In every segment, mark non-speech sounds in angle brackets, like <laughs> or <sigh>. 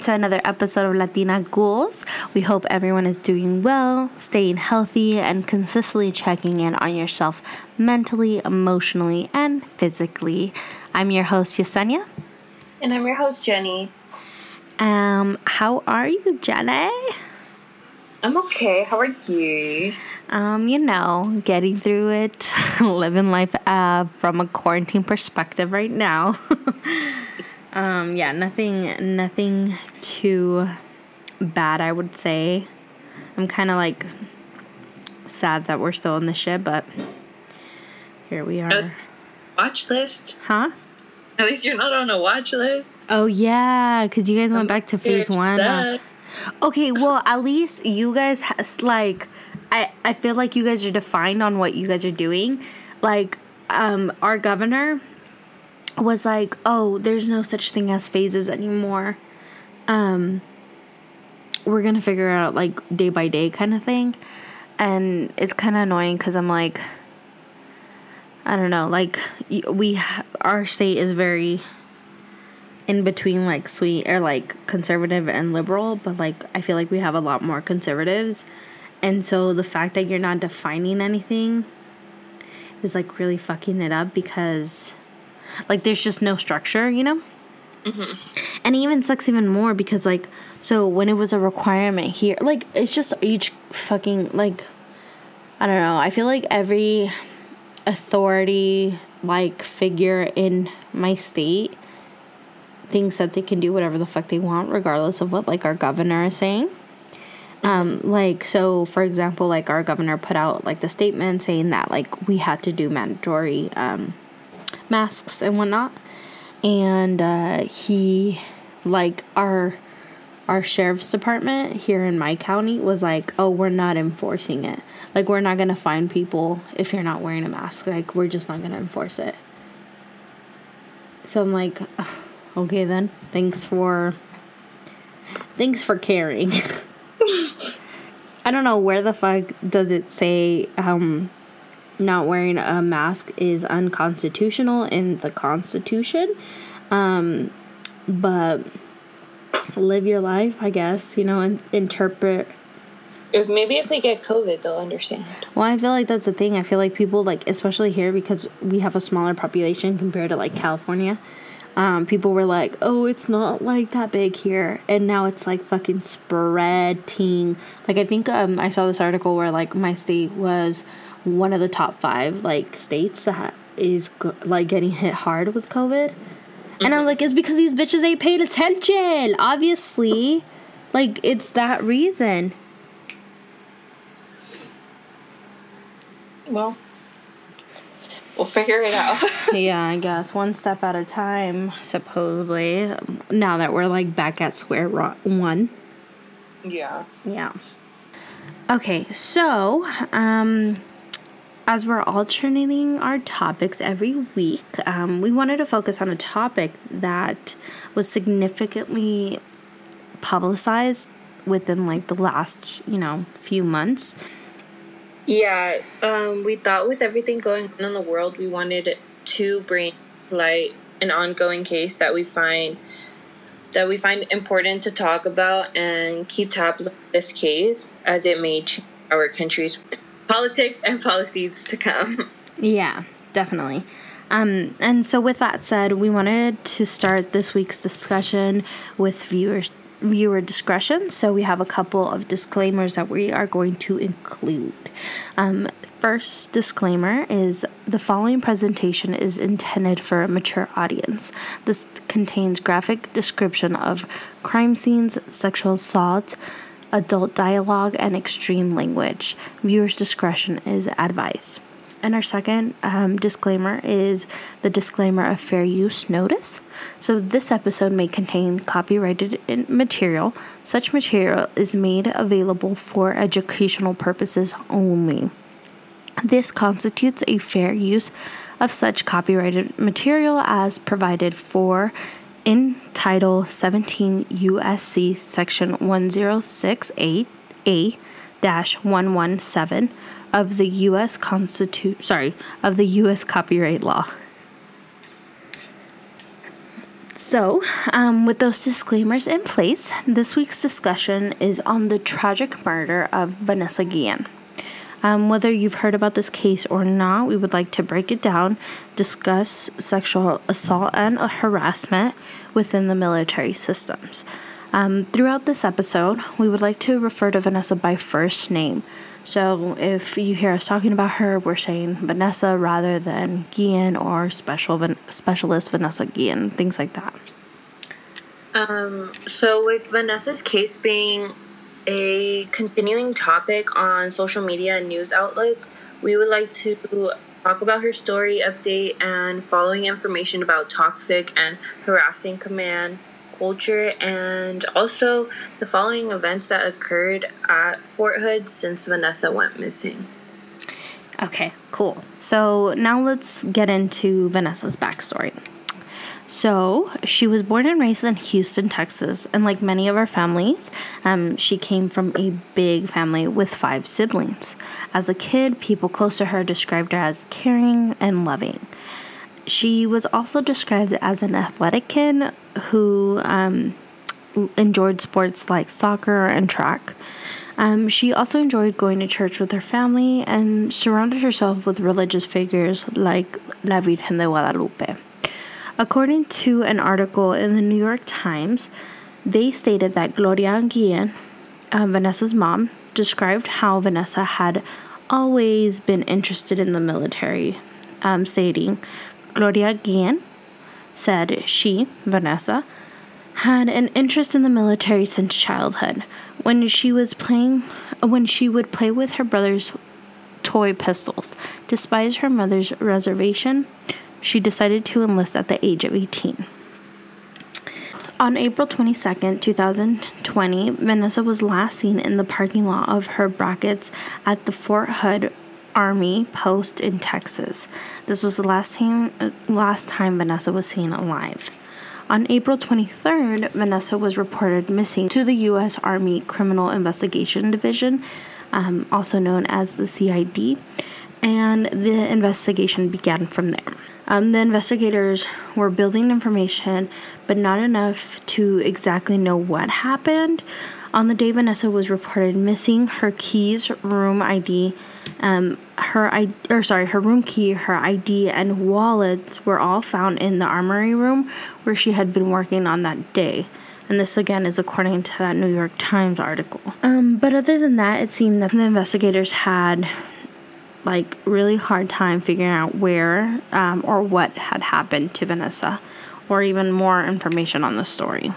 Hola, hola. Welcome to another episode of Latina Ghouls. We hope everyone is doing well, staying healthy, and consistently checking in on yourself mentally, emotionally, and physically. I'm your host, Yesenia. And I'm your host, Jenny. Um, how are you, Jenny? I'm okay. How are you? Um, you know, getting through it, <laughs> living life uh, from a quarantine perspective right now. <laughs> um, yeah, nothing, nothing too bad, I would say. I'm kind of like sad that we're still in the ship, but here we are. Uh, watch list? Huh? At least you're not on a watch list. Oh yeah, because you guys went back to phase one. Uh, okay, well at least you guys has like, I I feel like you guys are defined on what you guys are doing. Like, um, our governor was like, oh, there's no such thing as phases anymore. Um, we're gonna figure out like day by day kind of thing, and it's kind of annoying because I'm like. I don't know, like we our state is very in between like sweet or like conservative and liberal, but like I feel like we have a lot more conservatives. And so the fact that you're not defining anything is like really fucking it up because like there's just no structure, you know? Mm-hmm. And it even sucks even more because like so when it was a requirement here, like it's just each fucking like I don't know. I feel like every authority like figure in my state thinks that they can do whatever the fuck they want regardless of what like our governor is saying um like so for example like our governor put out like the statement saying that like we had to do mandatory um masks and whatnot and uh he like our our sheriff's department here in my county was like, "Oh, we're not enforcing it. Like we're not going to find people if you're not wearing a mask. Like we're just not going to enforce it." So I'm like, "Okay then. Thanks for thanks for caring." <laughs> I don't know where the fuck does it say um not wearing a mask is unconstitutional in the constitution. Um but live your life, I guess, you know, and interpret. If maybe if they get COVID, they'll understand. Well, I feel like that's the thing. I feel like people, like, especially here, because we have a smaller population compared to, like, California, um, people were like, oh, it's not, like, that big here. And now it's, like, fucking spreading. Like, I think um, I saw this article where, like, my state was one of the top five, like, states that is, like, getting hit hard with COVID. And I'm like, it's because these bitches ain't paid attention. Obviously. Like, it's that reason. Well, we'll figure it out. <laughs> yeah, I guess. One step at a time, supposedly. Now that we're, like, back at square one. Yeah. Yeah. Okay, so, um, as we're alternating our topics every week, um, we wanted to focus on a topic that was significantly publicized within like the last, you know, few months. Yeah, um, we thought with everything going on in the world, we wanted to bring light an ongoing case that we find that we find important to talk about and keep tabs on this case as it may change our country's politics and policies to come. <laughs> Yeah, definitely. Um, and so, with that said, we wanted to start this week's discussion with viewers viewer discretion. So we have a couple of disclaimers that we are going to include. Um, first disclaimer is the following presentation is intended for a mature audience. This contains graphic description of crime scenes, sexual assault adult dialogue, and extreme language. Viewers' discretion is advised. And our second um, disclaimer is the disclaimer of fair use notice. So, this episode may contain copyrighted material. Such material is made available for educational purposes only. This constitutes a fair use of such copyrighted material as provided for in Title 17 USC Section 1068A 117 of the US Constitu- sorry, of the US copyright law. So, um, with those disclaimers in place, this week's discussion is on the tragic murder of Vanessa Guillen. Um, whether you've heard about this case or not, we would like to break it down, discuss sexual assault and harassment within the military systems. Um, throughout this episode, we would like to refer to Vanessa by first name. So if you hear us talking about her, we're saying Vanessa rather than Guillen or special Van- specialist Vanessa Guillen, things like that. Um, so with Vanessa's case being a continuing topic on social media and news outlets, we would like to talk about her story, update, and following information about toxic and harassing command culture, and also the following events that occurred at Fort Hood since Vanessa went missing. Okay, cool. So now let's get into Vanessa's backstory. So, she was born and raised in Houston, Texas, and like many of our families, um, she came from a big family with five siblings. As a kid, people close to her described her as caring and loving. She was also described as an athletic kid who um, enjoyed sports like soccer and track. Um, she also enjoyed going to church with her family and surrounded herself with religious figures like La Virgen de Guadalupe. According to an article in the New York Times, they stated that Gloria Guillen, uh, Vanessa's mom, described how Vanessa had always been interested in the military, um, stating, Gloria Guillen said she, Vanessa, had an interest in the military since childhood. When she was playing, when she would play with her brother's toy pistols, despite her mother's reservation, she decided to enlist at the age of 18. On April 22, 2020, Vanessa was last seen in the parking lot of her brackets at the Fort Hood Army post in Texas. This was the last time last time Vanessa was seen alive. On April 23rd, Vanessa was reported missing to the U.S. Army Criminal Investigation Division, um, also known as the CID, and the investigation began from there. Um, the investigators were building information, but not enough to exactly know what happened. On the day Vanessa was reported missing, her keys, room ID, um, her I or sorry, her room key, her ID, and wallets were all found in the armory room where she had been working on that day. And this again is according to that New York Times article. Um, but other than that, it seemed that the investigators had like really hard time figuring out where um, or what had happened to Vanessa, or even more information on the story.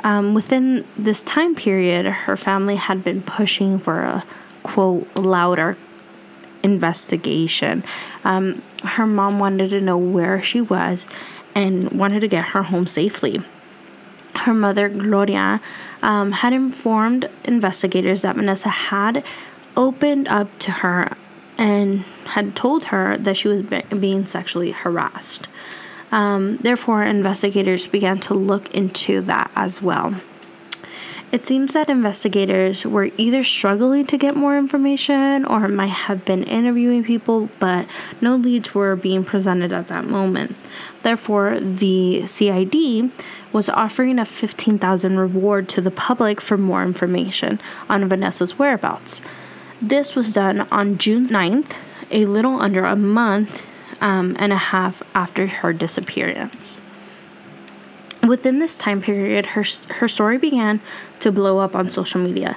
Um, within this time period, her family had been pushing for a quote louder investigation. Um, her mom wanted to know where she was and wanted to get her home safely. Her mother, Gloria, um, had informed investigators that Vanessa had opened up to her and had told her that she was be- being sexually harassed. Um, therefore, investigators began to look into that as well. It seems that investigators were either struggling to get more information or might have been interviewing people, but no leads were being presented at that moment. Therefore, the CID was offering a 15,000 reward to the public for more information on Vanessa's whereabouts. This was done on June 9th, a little under a month um, and a half after her disappearance. Within this time period, her, her story began to blow up on social media.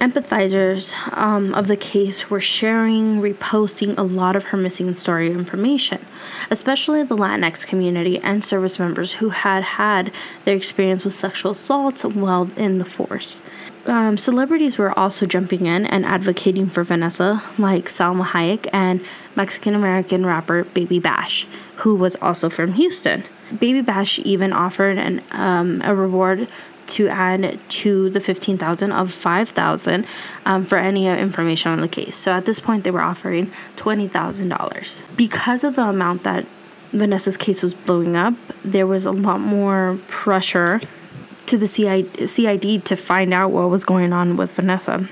Empathizers um, of the case were sharing, reposting a lot of her missing story information, especially the Latinx community and service members who had had their experience with sexual assault while in the force. Um, celebrities were also jumping in and advocating for Vanessa, like Salma Hayek and Mexican American rapper Baby Bash, who was also from Houston. Baby Bash even offered an um, a reward to add to the 15,000 of 5,000 um, for any information on the case. So at this point, they were offering $20,000. Because of the amount that Vanessa's case was blowing up, there was a lot more pressure to the CID, to find out what was going on with Vanessa.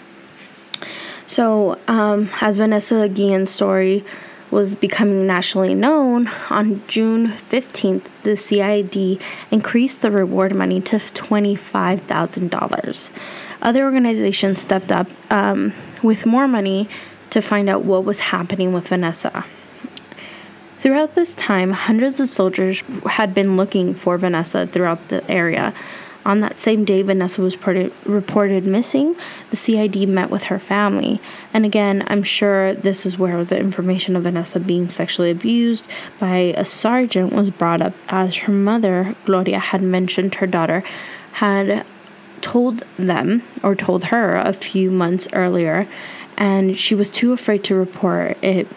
So, um, as Vanessa Guillen's story was becoming nationally known, on June 15th, the CID increased the reward money to $25,000. Other organizations stepped up um, with more money to find out what was happening with Vanessa. Throughout this time, hundreds of soldiers had been looking for Vanessa throughout the area. On that same day, Vanessa was reported missing. The CID met with her family. And again, I'm sure this is where the information of Vanessa being sexually abused by a sergeant was brought up, as her mother, Gloria, had mentioned her daughter had told them or told her a few months earlier, and she was too afraid to report it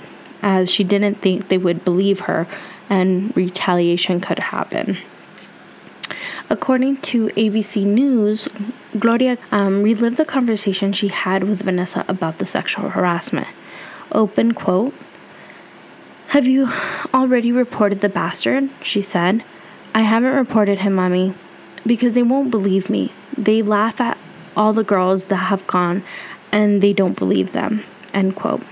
as she didn't think they would believe her and retaliation could happen. According to ABC News, Gloria um, relived the conversation she had with Vanessa about the sexual harassment. Open quote Have you already reported the bastard? She said. I haven't reported him, Mommy, because they won't believe me. They laugh at all the girls that have gone and they don't believe them. End quote.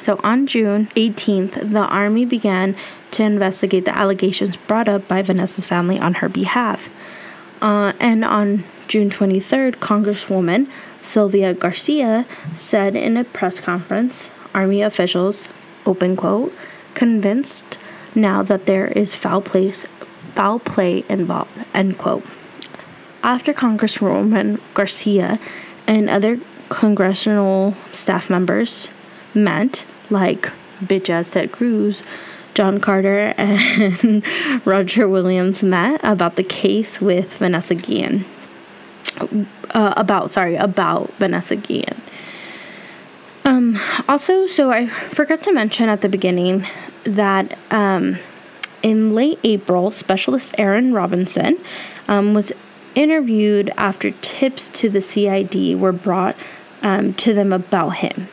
So on June 18th, the Army began to investigate the allegations brought up by Vanessa's family on her behalf. Uh, and on June 23rd, Congresswoman Sylvia Garcia said in a press conference Army officials, open quote, convinced now that there is foul, place, foul play involved, end quote. After Congresswoman Garcia and other congressional staff members met, like bitch ass Ted Cruz, John Carter and <laughs> Roger Williams met about the case with Vanessa Guillen. Uh, about, sorry, about Vanessa Guillen. Um, also, so I forgot to mention at the beginning that um, in late April, specialist Aaron Robinson um, was interviewed after tips to the CID were brought um, to them about him.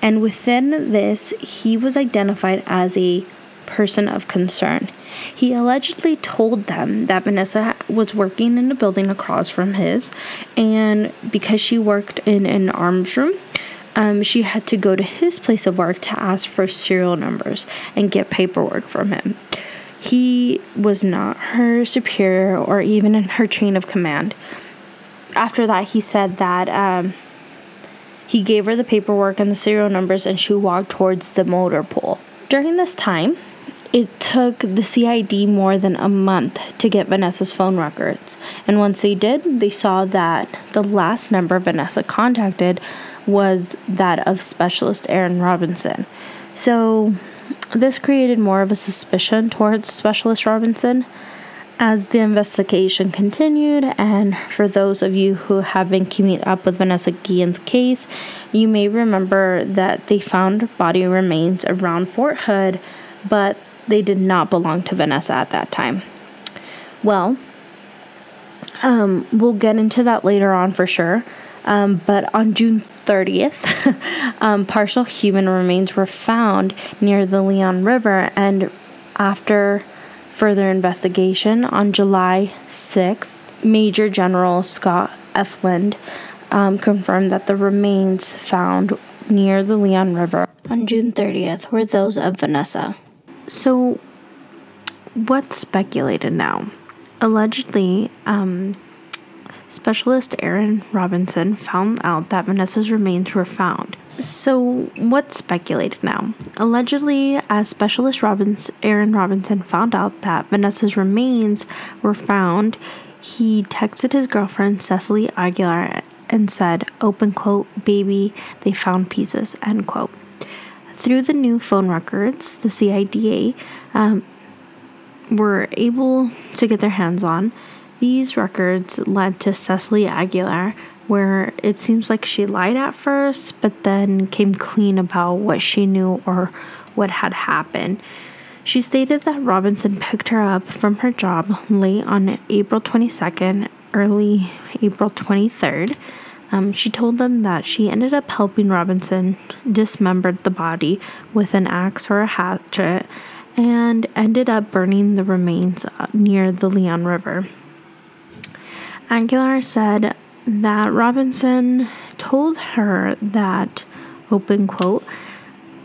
And within this, he was identified as a person of concern. He allegedly told them that Vanessa was working in a building across from his, and because she worked in an arms room, um, she had to go to his place of work to ask for serial numbers and get paperwork from him. He was not her superior or even in her chain of command. After that, he said that um, he gave her the paperwork and the serial numbers, and she walked towards the motor pool. During this time, it took the CID more than a month to get Vanessa's phone records. And once they did, they saw that the last number Vanessa contacted was that of specialist Aaron Robinson. So this created more of a suspicion towards Specialist Robinson as the investigation continued. And for those of you who have been keeping up with Vanessa Guillen's case, you may remember that they found body remains around Fort Hood, but they did not belong to Vanessa at that time. Well, um, we'll get into that later on for sure. Um, but on June 30th, <laughs> um, partial human remains were found near the Leon River, and after further investigation, on July 6th, Major General Scott Efflandt um, confirmed that the remains found near the Leon River on June 30th were those of Vanessa. So, what's speculated now? Allegedly, um, specialist Aaron Robinson found out that Vanessa's remains were found. So, what's speculated now? Allegedly, as specialist Robbins, Aaron Robinson found out that Vanessa's remains were found, he texted his girlfriend Cecily Aguilar and said, open quote, baby, they found pieces, end quote. Through the new phone records, the CIDA um, were able to get their hands on. These records led to Cecily Aguilar, where it seems like she lied at first, but then came clean about what she knew or what had happened. She stated that Robinson picked her up from her job late on April 22nd, early April 23rd, um, she told them that she ended up helping Robinson dismember the body with an axe or a hatchet and ended up burning the remains uh, near the Leon River. Aguilar said that Robinson told her that, open quote,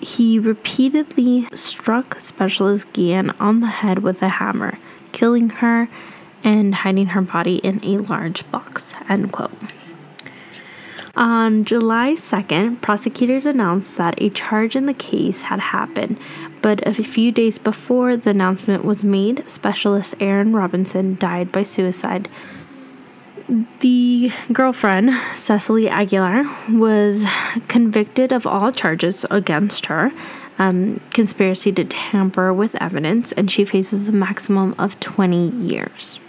he repeatedly struck Specialist Guillen on the head with a hammer, killing her and hiding her body in a large box. End quote. On July 2nd, prosecutors announced that a charge in the case had happened, but a few days before the announcement was made, specialist Aaron Robinson died by suicide. The girlfriend, Cecily Aguilar, was convicted of all charges against her um, conspiracy to tamper with evidence, and she faces a maximum of 20 years.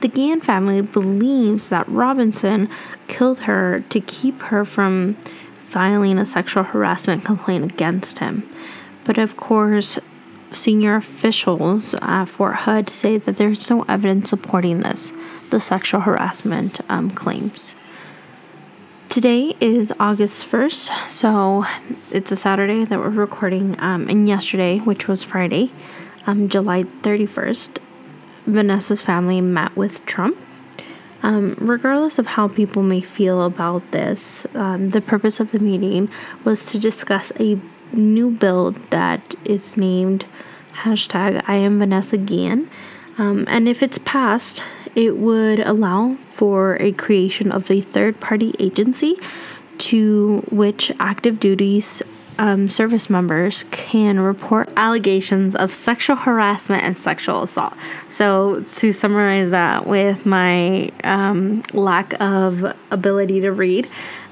The Gann family believes that Robinson killed her to keep her from filing a sexual harassment complaint against him. But of course, senior officials at Fort Hood say that there's no evidence supporting this, the sexual harassment um, claims. Today is August 1st, so it's a Saturday that we're recording, um, and yesterday, which was Friday, um, July 31st, Vanessa's family met with Trump. Um, regardless of how people may feel about this, um, the purpose of the meeting was to discuss a new bill that is named hashtag I am Vanessa Guillen. Um, and if it's passed, it would allow for a creation of a third party agency to which active duties um, service members can report allegations of sexual harassment and sexual assault. So, to summarize that with my um, lack of ability to read,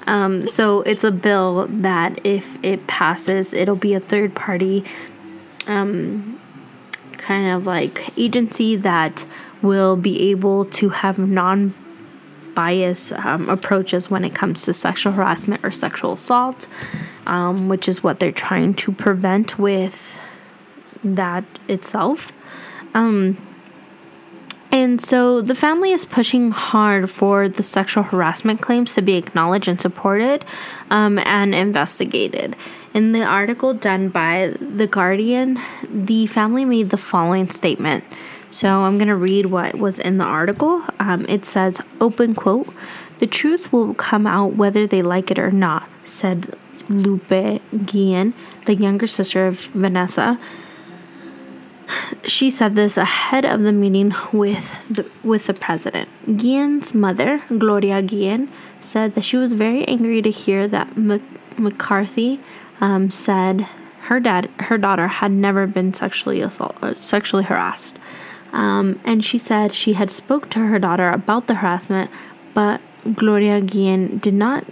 um, so it's a bill that if it passes, it'll be a third party um, kind of like agency that will be able to have non bias um, approaches when it comes to sexual harassment or sexual assault, um, which is what they're trying to prevent with that itself. Um, and so the family is pushing hard for the sexual harassment claims to be acknowledged and supported um, and investigated. In the article done by The Guardian, the family made the following statement. So I'm going to read what was in the article. Um, it says, open quote, the truth will come out whether they like it or not, said Lupe Guillen, the younger sister of Vanessa. She said this ahead of the meeting with the, with the president. Guillen's mother, Gloria Guillen, said that she was very angry to hear that McCarthy um, said her dad, her daughter, had never been sexually assault, sexually harassed. Um, and she said she had spoke to her daughter about the harassment, but Gloria Guillen did not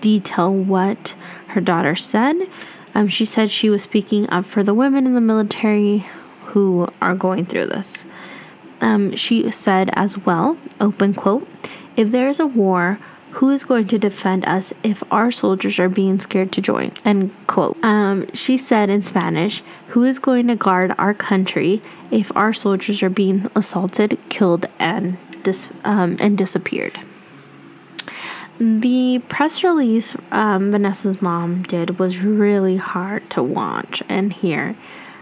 detail what her daughter said. Um, she said she was speaking up for the women in the military who are going through this. Um, she said as well, open quote, if there is a war, who is going to defend us if our soldiers are being scared to join? End quote. Um, she said in Spanish, Who is going to guard our country if our soldiers are being assaulted, killed, and, dis- um, and disappeared? The press release um, Vanessa's mom did was really hard to watch and hear.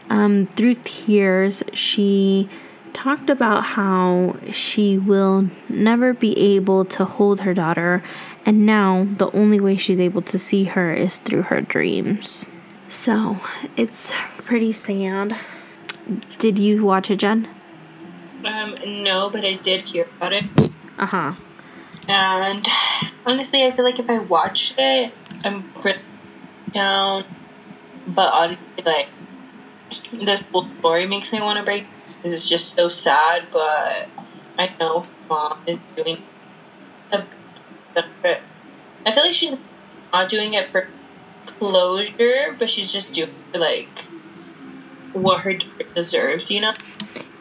Um, through tears, she talked about how she will never be able to hold her daughter, and now the only way she's able to see her is through her dreams. So it's pretty sad. Did you watch it, Jen? Um, no, but I did hear about it. Uh huh. And honestly, I feel like if I watch it, I'm down. But obviously, like this whole story makes me want to break it's just so sad, but I know mom is doing. I feel like she's not doing it for closure, but she's just doing like what her deserves, you know?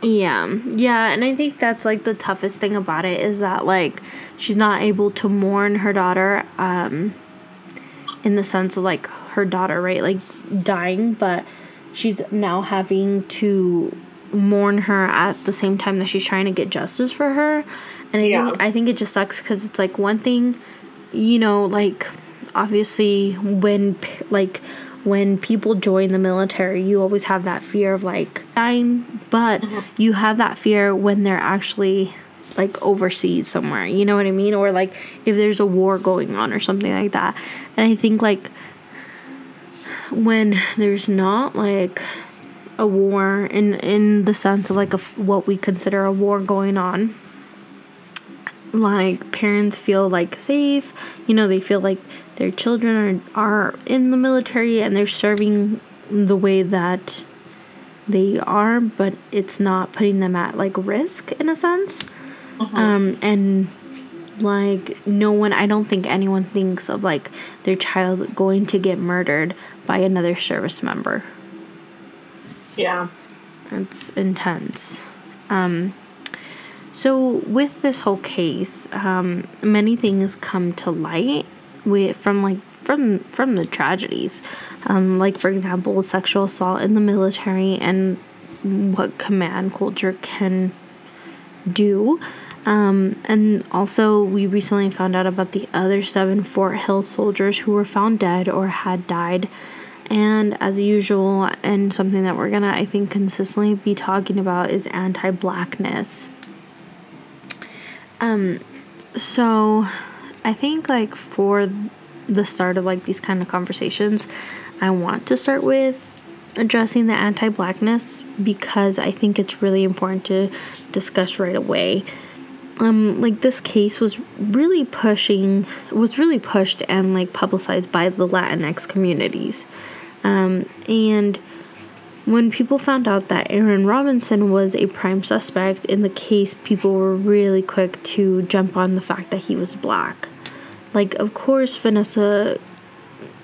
Yeah, yeah, and I think that's like the toughest thing about it is that like she's not able to mourn her daughter, um, in the sense of like her daughter, right, like dying, but she's now having to mourn her at the same time that she's trying to get justice for her. And I yeah. think I think it just sucks because it's like one thing, you know, like obviously when like when people join the military, you always have that fear of like dying, but mm-hmm. you have that fear when they're actually like overseas somewhere. You know what I mean? Or like if there's a war going on or something like that. And I think like when there's not like a war in in the sense of like a, what we consider a war going on. Like parents feel like safe. You know they feel like their children are are in the military and they're serving the way that they are but it's not putting them at like risk in a sense. Uh-huh. um and like no one i don't think anyone thinks of like their child going to get murdered by another service member yeah. It's intense. Um so with this whole case um many things come to light with from like from from the tragedies. Um like for example sexual assault in the military and what command culture can do. Um, and also, we recently found out about the other seven Fort Hill soldiers who were found dead or had died. And as usual, and something that we're gonna, I think, consistently be talking about is anti blackness. Um, so I think, like, for the start of like these kind of conversations, I want to start with addressing the anti blackness because I think it's really important to discuss right away um like this case was really pushing was really pushed and like publicized by the Latinx communities. Um and when people found out that Aaron Robinson was a prime suspect in the case, people were really quick to jump on the fact that he was black. Like, of course, Vanessa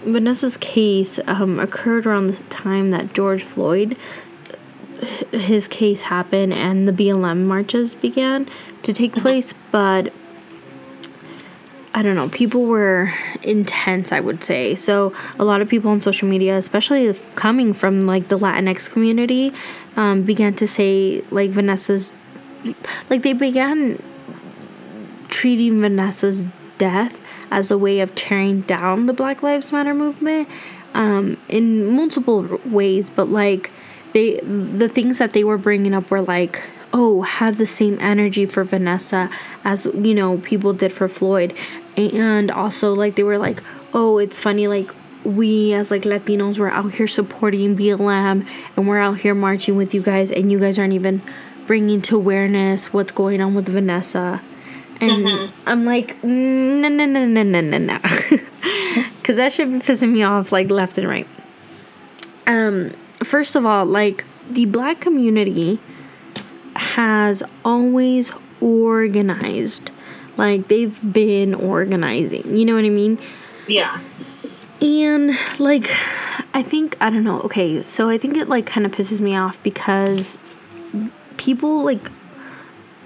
Vanessa's case um, occurred around the time that George Floyd his case happened and the BLM marches began to take uh-huh. place, but I don't know, people were intense, I would say. So, a lot of people on social media, especially coming from like the Latinx community, um, began to say, like, Vanessa's, like, they began treating Vanessa's death as a way of tearing down the Black Lives Matter movement um, in multiple ways, but like, they the things that they were bringing up were like oh have the same energy for vanessa as you know people did for floyd and also like they were like oh it's funny like we as like latinos were out here supporting blm and we're out here marching with you guys and you guys aren't even bringing to awareness what's going on with vanessa and mm-hmm. i'm like no no no no no no no because <laughs> that should be pissing me off like left and right um first of all, like the black community has always organized. Like they've been organizing. You know what I mean? Yeah. And like I think I don't know. Okay, so I think it like kind of pisses me off because people like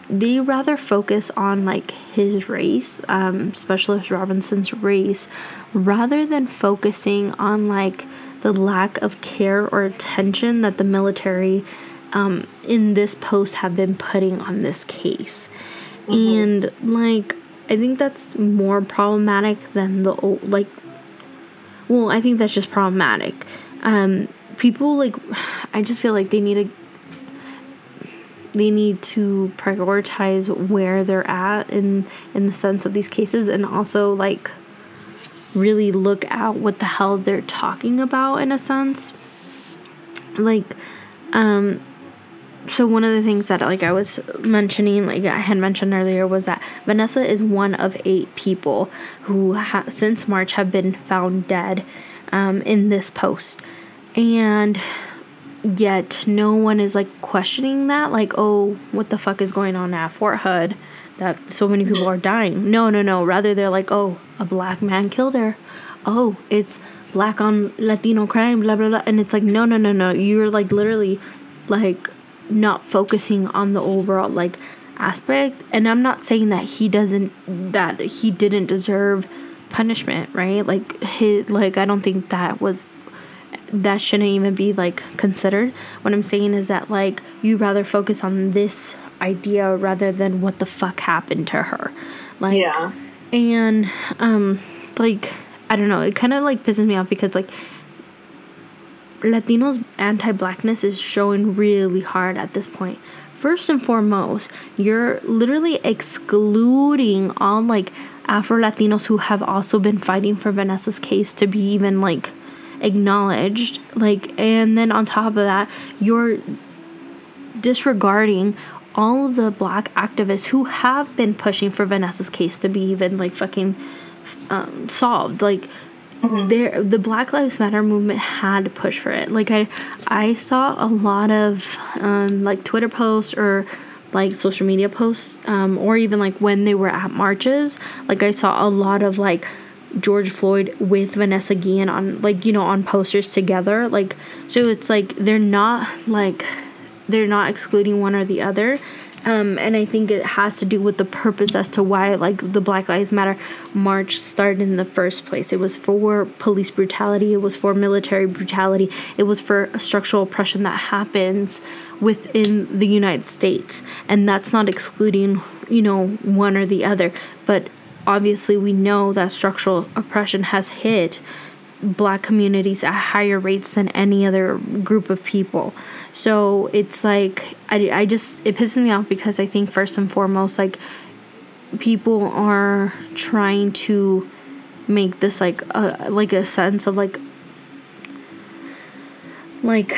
they rather focus on like his race, um, Specialist Robinson's race, rather than focusing on like the lack of care or attention that the military um, in this post have been putting on this case. Mm-hmm. And like, I think that's more problematic than the old like. Well, I think that's just problematic. Um, people like, <sighs> I just feel like they need to they need to prioritize where they're at in in the sense of these cases and also like really look at what the hell they're talking about in a sense. Like, um, so one of the things that like I was mentioning, like I had mentioned earlier, was that Vanessa is one of eight people who ha- since March have been found dead um, in this post, and yet no one is like questioning that. Like, oh, what the fuck is going on at Fort Hood? That so many people are dying. No, no, no. Rather, they're like, oh, a black man killed her. Oh, it's black on Latino crime, blah blah blah. And it's like, no, no, no, no. You're like literally like not focusing on the overall like aspect. And I'm not saying that he doesn't that he didn't deserve punishment, right? Like his like I don't think that was that shouldn't even be like considered. What I'm saying is that like you rather focus on this idea rather than what the fuck happened to her. Like Yeah and um like i don't know it kind of like pisses me off because like latinos anti-blackness is showing really hard at this point. point first and foremost you're literally excluding all like afro latinos who have also been fighting for vanessa's case to be even like acknowledged. Like, and then on top of that, you're disregarding all of the black activists who have been pushing for Vanessa's case to be even like fucking um, solved. Like, mm-hmm. there, the Black Lives Matter movement had to push for it. Like, I, I saw a lot of um, like Twitter posts or like social media posts, um, or even like when they were at marches. Like, I saw a lot of like George Floyd with Vanessa Guillen on like you know on posters together. Like, so it's like they're not like they're not excluding one or the other. Um, and I think it has to do with the purpose as to why like the Black Lives Matter march started in the first place. It was for police brutality, it was for military brutality, it was for structural oppression that happens within the United States. And that's not excluding, you know, one or the other. But obviously we know that structural oppression has hit black communities at higher rates than any other group of people. So it's like I, I just it pisses me off because I think first and foremost like people are trying to make this like a like a sense of like like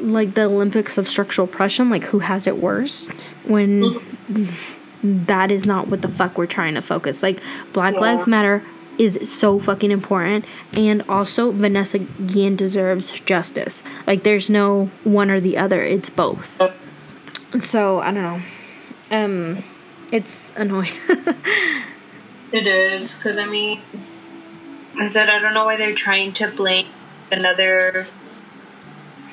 like the Olympics of structural oppression, like who has it worse when mm-hmm. that is not what the fuck we're trying to focus. Like Black yeah. Lives Matter is so fucking important. And also, Vanessa Guillen deserves justice. Like, there's no one or the other, it's both. So, I don't know. Um, it's annoying. <laughs> it is, because I mean, I said, I don't know why they're trying to blame another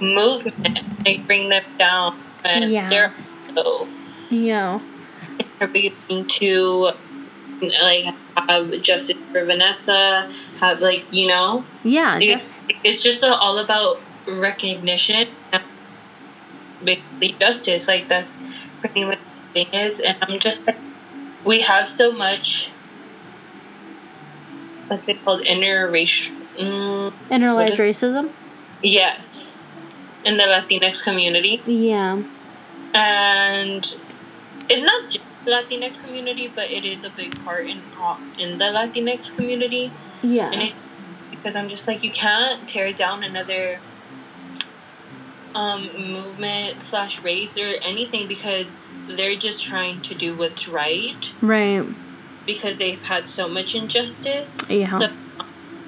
movement, like bring them down. And yeah. they're so. Yeah. Contributing to like have justice for Vanessa, have like you know, yeah, it, it's just all about recognition, basically justice. Like that's pretty much the thing is, and I'm just we have so much. What's it called? Interracial. Mm, Internalized racism. Yes, in the Latinx community. Yeah, and it's not. Latinx community, but it is a big part in in the Latinx community. Yeah. And it's because I'm just like you can't tear down another um movement slash race or anything because they're just trying to do what's right. Right. Because they've had so much injustice. Yeah. So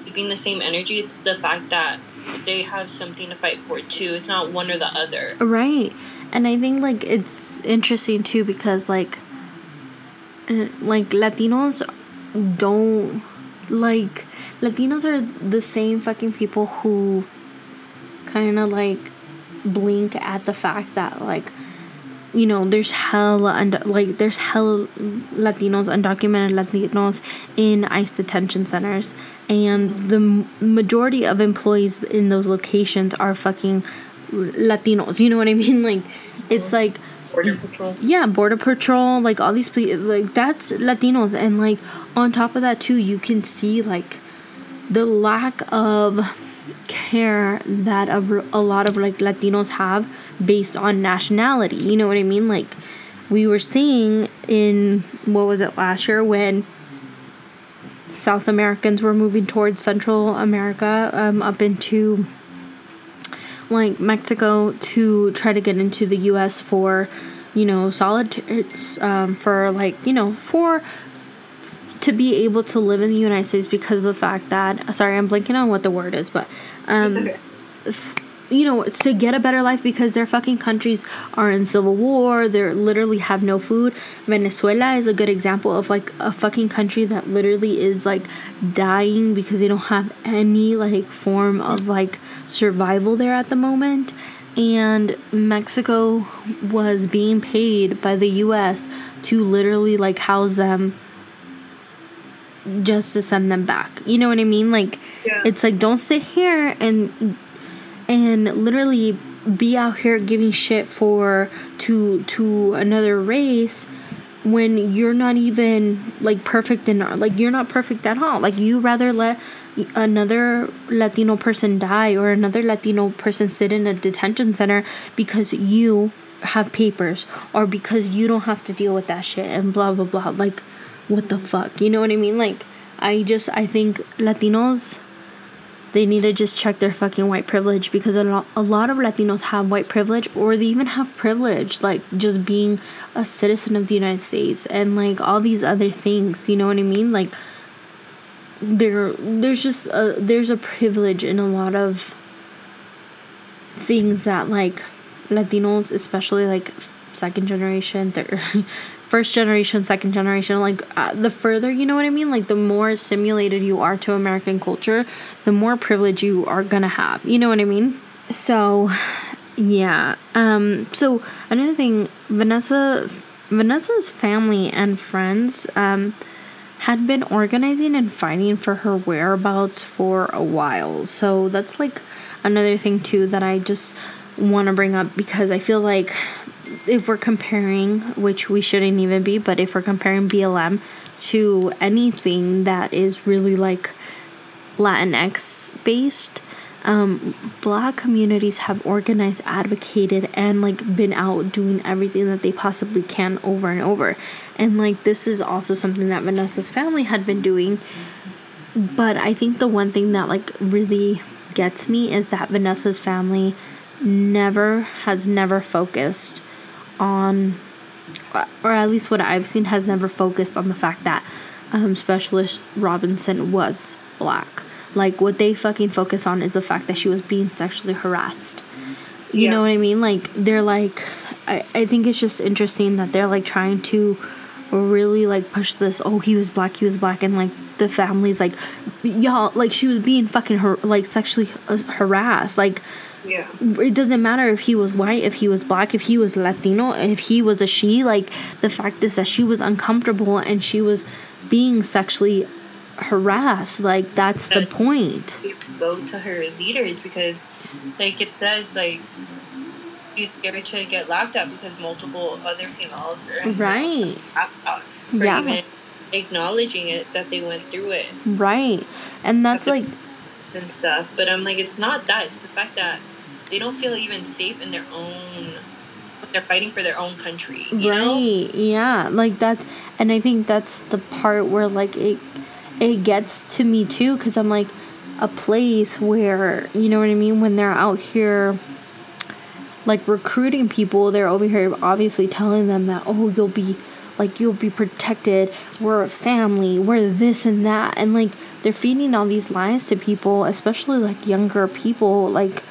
keeping the same energy, it's the fact that they have something to fight for too. It's not one or the other. Right. And I think like it's interesting too because like Uh, like Latinos don't like Latinos are the same fucking people who kind of like blink at the fact that like you know there's hell and like there's hell Latinos undocumented Latinos in ICE detention centers. And the majority of employees in those locations are fucking Latinos. You know what I mean? Like it's like Border Patrol. Yeah, Border Patrol, like all these people, like that's Latinos, and like on top of that too, you can see like the lack of care that of a lot of like Latinos have based on nationality. You know what I mean? Like we were seeing in what was it last year when South Americans were moving towards Central America, um, up into like Mexico to try to get into the U.S. for, you know, solid um, for like you know for to be able to live in the United States because of the fact that sorry I'm blanking on what the word is, but um, you know, to get a better life because their fucking countries are in civil war. They literally have no food. Venezuela is a good example of like a fucking country that literally is like dying because they don't have any like form of like survival there at the moment. And Mexico was being paid by the US to literally like house them just to send them back. You know what I mean? Like, yeah. it's like, don't sit here and and literally be out here giving shit for to to another race when you're not even like perfect and like you're not perfect at all like you rather let another latino person die or another latino person sit in a detention center because you have papers or because you don't have to deal with that shit and blah blah blah like what the fuck you know what i mean like i just i think latinos they need to just check their fucking white privilege because a lot, a lot of Latinos have white privilege or they even have privilege, like just being a citizen of the United States and like all these other things. You know what I mean? Like there, there's just a there's a privilege in a lot of things that like Latinos, especially like second generation, third, <laughs> first generation, second generation, like uh, the further, you know what I mean? Like the more simulated you are to American culture, the more privilege you are gonna have. You know what I mean? So, yeah. Um, so another thing, Vanessa, Vanessa's family and friends, um, had been organizing and fighting for her whereabouts for a while. So that's like another thing too that I just want to bring up because I feel like if we're comparing, which we shouldn't even be, but if we're comparing BLM to anything that is really like Latinx based, um, black communities have organized, advocated, and like been out doing everything that they possibly can over and over. And like this is also something that Vanessa's family had been doing. But I think the one thing that like really gets me is that Vanessa's family never has never focused on or at least what I've seen has never focused on the fact that um, specialist Robinson was black. Like what they fucking focus on is the fact that she was being sexually harassed. You yeah. know what I mean? Like they're like I, I think it's just interesting that they're like trying to really like push this oh he was black he was black and like the family's like y'all like she was being fucking her like sexually uh, harassed like yeah. It doesn't matter if he was white, if he was black, if he was Latino, if he was a she. Like, the fact is that she was uncomfortable and she was being sexually harassed. Like, that's the point. Go to her leaders because, like, it says, like, she's scared to get laughed at because multiple other females are right. for yeah. even acknowledging it that they went through it. Right. And that's, like. And stuff. But I'm like, it's not that. It's the fact that they don't feel even safe in their own they're fighting for their own country right know? yeah like that's and i think that's the part where like it it gets to me too because i'm like a place where you know what i mean when they're out here like recruiting people they're over here obviously telling them that oh you'll be like you'll be protected we're a family we're this and that and like they're feeding all these lies to people especially like younger people like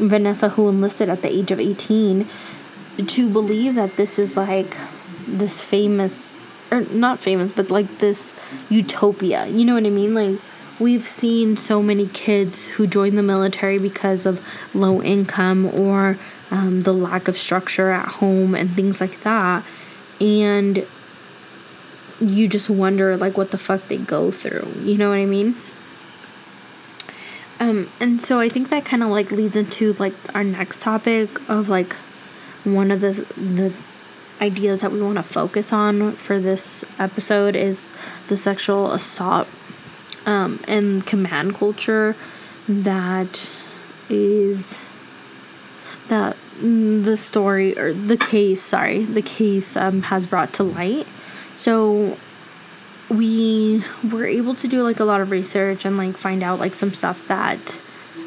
Vanessa, who enlisted at the age of 18, to believe that this is like this famous, or not famous, but like this utopia. You know what I mean? Like, we've seen so many kids who join the military because of low income or um, the lack of structure at home and things like that. And you just wonder, like, what the fuck they go through. You know what I mean? Um, and so I think that kind of like leads into like our next topic of like one of the the ideas that we want to focus on for this episode is the sexual assault um, and command culture that is that the story or the case sorry the case um, has brought to light so we were able to do like a lot of research and like find out like some stuff that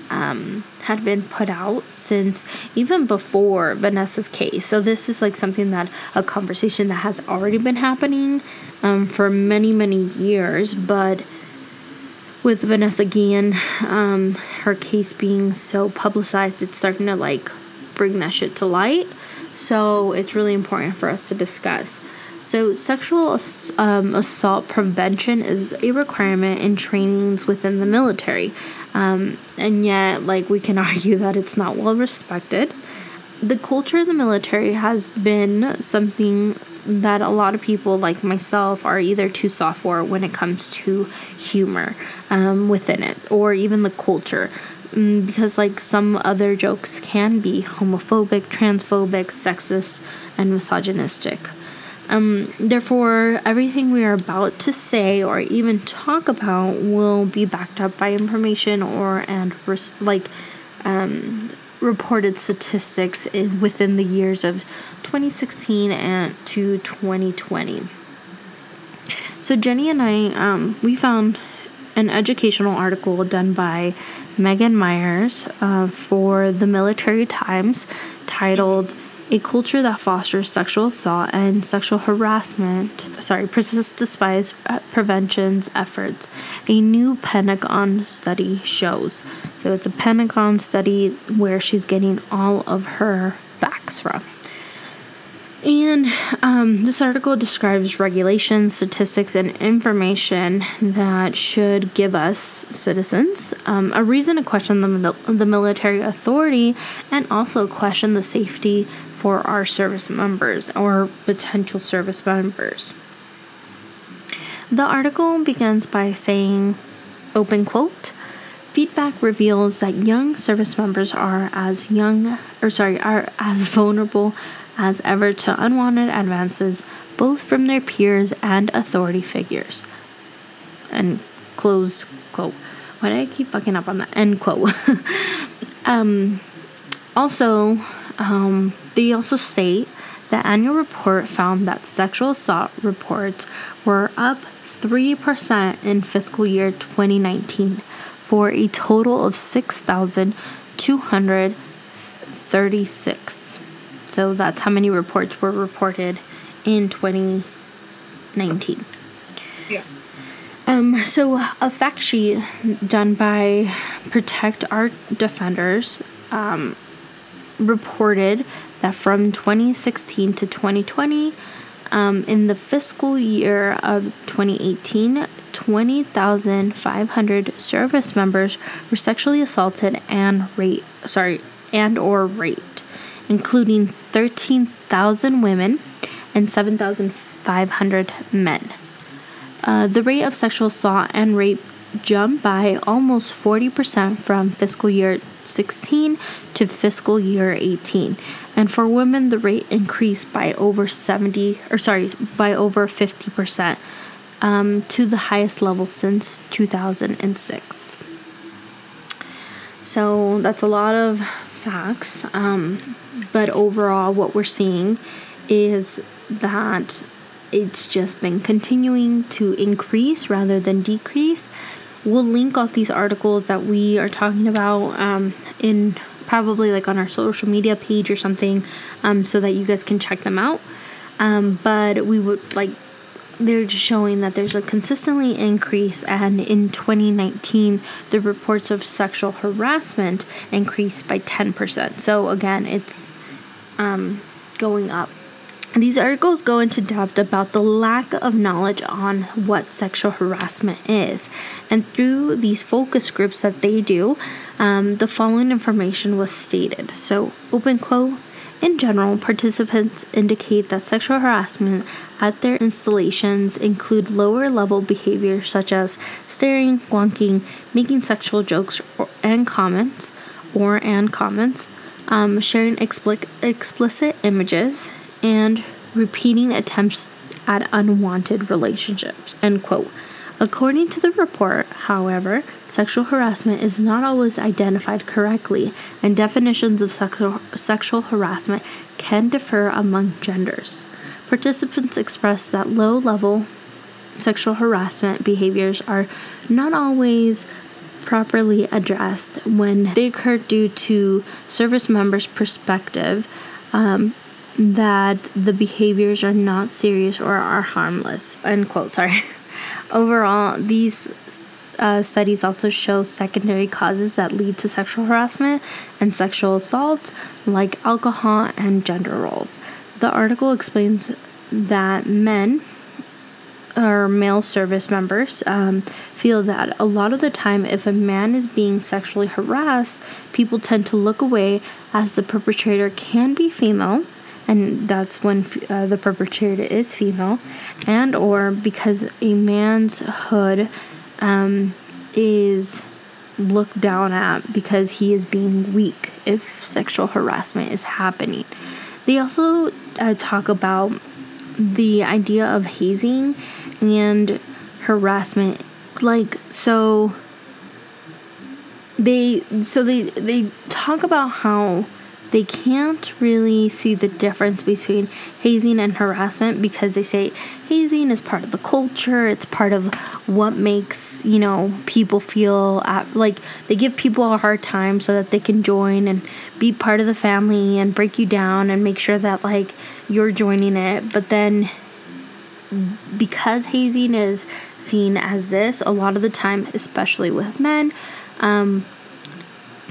um, had been put out since even before Vanessa's case. So this is like something that a conversation that has already been happening um, for many many years, but with Vanessa Guillen, um, her case being so publicized, it's starting to like bring that shit to light. So it's really important for us to discuss. So, sexual um, assault prevention is a requirement in trainings within the military. Um, and yet, like, we can <laughs> argue that it's not well respected. The culture in the military has been something that a lot of people, like myself, are either too soft for when it comes to humor um, within it, or even the culture because like some other jokes can be homophobic, transphobic, sexist, and misogynistic. Um, therefore, everything we are about to say or even talk about will be backed up by information or and res- like um, reported statistics in, within the years of 2016 and to 2020. So Jenny and I, um, we found an educational article done by Meghann Myers uh, for the Military Times titled a culture that fosters sexual assault and sexual harassment, sorry, persists despite uh, prevention's efforts. A new Pentagon study shows. So it's a Pentagon study where she's getting all of her facts from. And um, this article describes regulations, statistics, and information that should give us citizens um, a reason to question the, the military authority and also question the safety for our service members or potential service members. The article begins by saying, open quote, feedback reveals that young service members are as young, or sorry, are as vulnerable as ever to unwanted advances, both from their peers and authority figures. And close quote. Why did I keep fucking up on that? End quote. <laughs> um, also, um, they also state the annual report found that sexual assault reports were up 3% in fiscal year 2019 for a total of 6,236. So that's how many reports were reported in 2019. Yeah. Um, so a fact sheet done by Protect Our Defenders um, reported that from 2016 to 2020, um, in the fiscal year of 2018, 20,500 service members were sexually assaulted and raped, sorry, and or raped, including 13,000 women and 7,500 men. Uh, the rate of sexual assault and rape jumped by almost 40% from fiscal year 16 to fiscal year 18. And for women, the rate increased by over 70, or sorry, by over 50%, um, to the highest level since 2006. So that's a lot of facts. Um, but overall, what we're seeing is that it's just been continuing to increase rather than decrease. We'll link all these articles that we are talking about um, in probably like on our social media page or something um, so that you guys can check them out. Um, but we would like they're just showing that there's a consistently increase and in 2019 the reports of sexual harassment increased by 10% so again it's um, going up these articles go into depth about the lack of knowledge on what sexual harassment is. And through these focus groups that they do, um, the following information was stated. So, open quote in general, participants indicate that sexual harassment at their installations include lower level behavior such as staring, wonking, making sexual jokes or, and comments, or and comments, um, sharing expli- explicit images, and repeating attempts at unwanted relationships. End quote. According to the report, however, sexual harassment is not always identified correctly, and definitions of sexual, sexual harassment can differ among genders. Participants expressed that low level sexual harassment behaviors are not always properly addressed when they occur due to service members' perspective um, that the behaviors are not serious or are harmless. End quote. Sorry. <laughs> Overall, these uh, studies also show secondary causes that lead to sexual harassment and sexual assault, like alcohol and gender roles. The article explains that men or male service members um, feel that a lot of the time, if a man is being sexually harassed, people tend to look away as the perpetrator can be female and that's when uh, the perpetrator is female. And or because a man's hood um, is looked down at because he is being weak if sexual harassment is happening. They also uh, talk about the idea of hazing and harassment. Like so they so they they talk about how they can't really see the difference between hazing and harassment because they say hazing is part of the culture, it's part of what makes, you know, people feel at, like they give people a hard time so that they can join and be part of the family and break you down and make sure that like you're joining it. But then because hazing is seen as this a lot of the time, especially with men, um,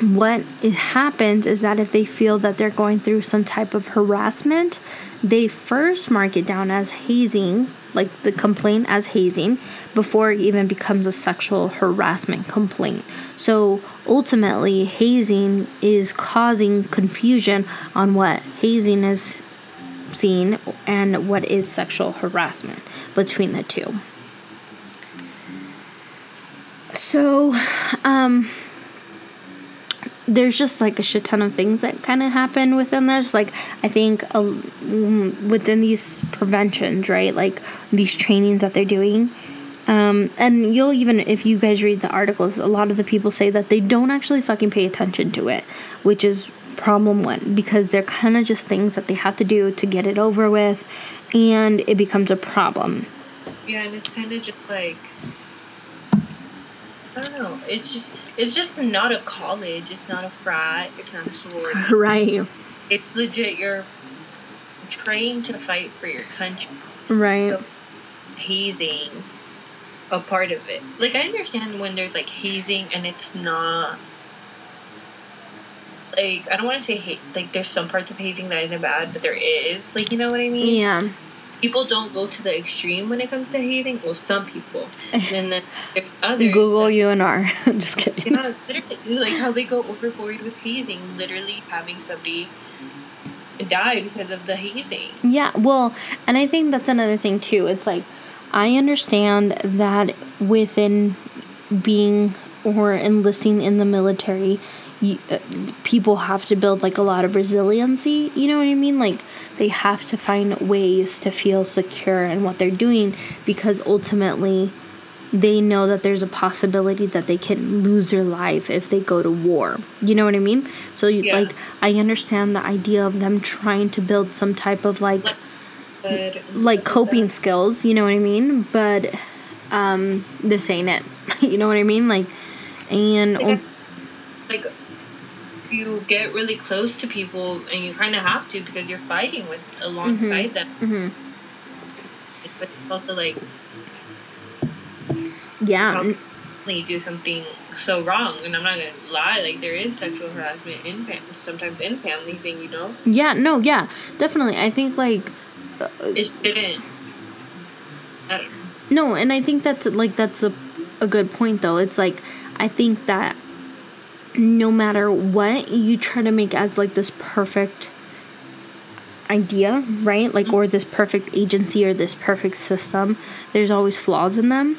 what happens is that if they feel that they're going through some type of harassment, they first mark it down as hazing, like the complaint as hazing, before it even becomes a sexual harassment complaint. So ultimately, hazing is causing confusion on what hazing is seen and what is sexual harassment between the two. So, um, there's just like a shit ton of things that kind of happen within this. Like, I think uh, within these preventions, right? Like these trainings that they're doing. Um, and you'll even, if you guys read the articles, a lot of the people say that they don't actually fucking pay attention to it, which is problem one because they're kind of just things that they have to do to get it over with, and it becomes a problem. Yeah, and it's kind of just like I don't know. It's just it's just not a college. It's not a frat. It's not a sorority. <laughs> Right. It's legit. You're trained to fight for your country. Right. So hazing, a part of it. Like I understand when there's like hazing and it's not. Like I don't want to say hate. Like there's some parts of hazing that isn't bad, but there is. Like you know what I mean? Yeah people don't go to the extreme when it comes to hazing. Well, some people, <laughs> and then there's others. Google that, UNR. <laughs> I'm just kidding. You know, literally, like how they go overboard with hazing, literally having somebody die because of the hazing. Yeah, well, and I think that's another thing too. It's like I understand that within being or enlisting in the military, you, uh, people have to build like a lot of resiliency. You know what I mean? Like they have to find ways to feel secure in what they're doing because ultimately they know that there's a possibility that they can lose their life if they go to war. You know what I mean? So you, yeah. like I understand the idea of them trying to build some type of like like coping skills, you know what I mean? But um this ain't it. <laughs> you know what I mean? Like and like, like you get really close to people, and you kind of have to because you're fighting with alongside mm-hmm. them. Mm-hmm. It's also like yeah. You do something so wrong, and I'm not gonna lie. Like there is sexual harassment in fam- sometimes in families, and you know. Yeah. No. Yeah. Definitely. I think like. Uh, it shouldn't. I don't know. No, and I think that's like that's a, a good point though. It's like I think that no matter what you try to make as like this perfect idea, right? Like or this perfect agency or this perfect system, there's always flaws in them.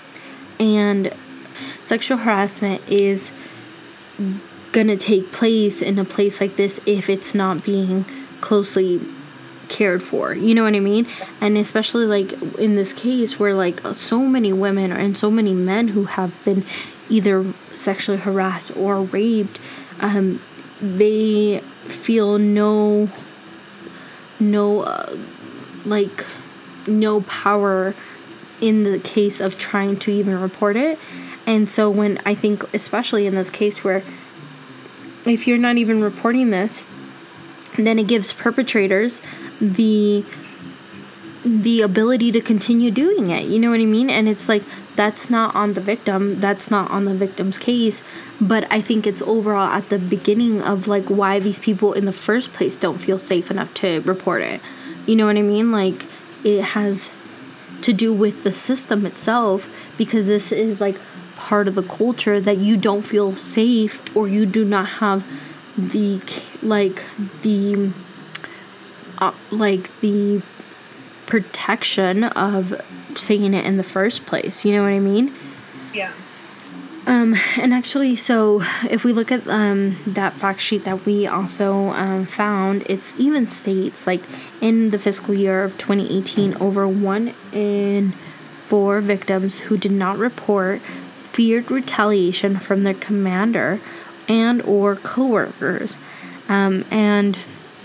And sexual harassment is going to take place in a place like this if it's not being closely cared for. You know what I mean? And especially like in this case where like so many women and so many men who have been either sexually harassed or raped, um, they feel no, no, uh, like, no power in the case of trying to even report it. And so, when I think, especially in this case where if you're not even reporting this, then it gives perpetrators the the ability to continue doing it. You know what I mean? And it's like that's not on the victim that's not on the victim's case but i think it's overall at the beginning of like why these people in the first place don't feel safe enough to report it. You know what i mean? Like it has to do with the system itself because this is like part of the culture that you don't feel safe or you do not have the like the uh, like the protection of saying it in the first place. You know what I mean? Yeah. Um, and actually, so if we look at um, that fact sheet that we also um, found, it's even states like in the fiscal year of 2018, over one in four victims who did not report feared retaliation from their commander and or coworkers Um, and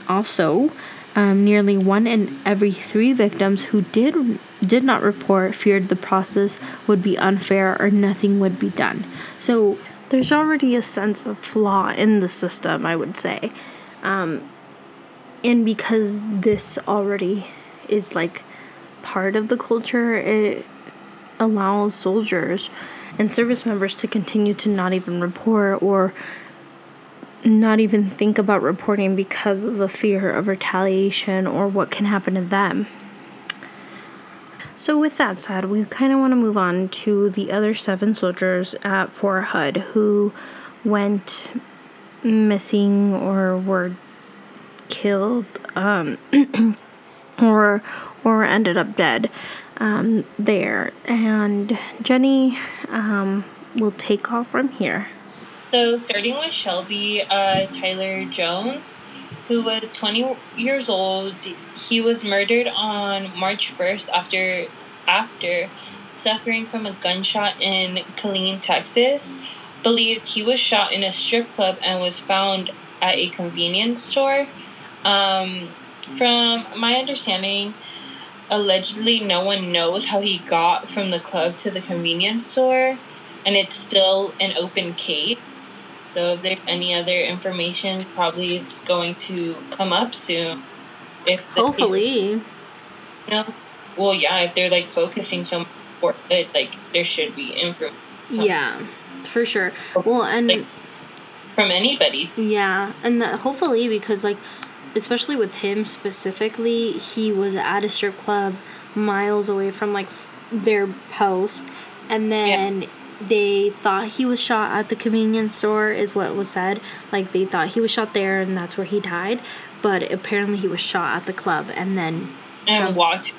also, um, nearly one in every three victims who did did not report feared the process would be unfair or nothing would be done. So there's already a sense of flaw in the system, I would say. Um, and because this already is like part of the culture, it allows soldiers and service members to continue to not even report or not even think about reporting because of the fear of retaliation or what can happen to them. So, with that said, we kind of want to move on to the other seven soldiers at Fort Hood who went missing or were killed um, <clears throat> or or ended up dead um, there. And Jenny um, will take off from here. So, starting with Shelby uh, Tyler Jones, who was 20 years old, he was murdered on March 1st after after suffering from a gunshot in Killeen, Texas. Believed he was shot in a strip club and was found at a convenience store. Um, from my understanding, allegedly no one knows how he got from the club to the convenience store, and it's still an open case. So if there's any other information, probably it's going to come up soon. If hopefully, is, you know, well, yeah, if they're like focusing so much for it, like there should be information. Yeah, for sure. Well, and like, from anybody. Yeah, and that hopefully because like, especially with him specifically, he was at a strip club miles away from like their post, and then. Yeah they thought he was shot at the convenience store is what was said. Like they thought he was shot there and that's where he died but apparently he was shot at the club and then and some, walked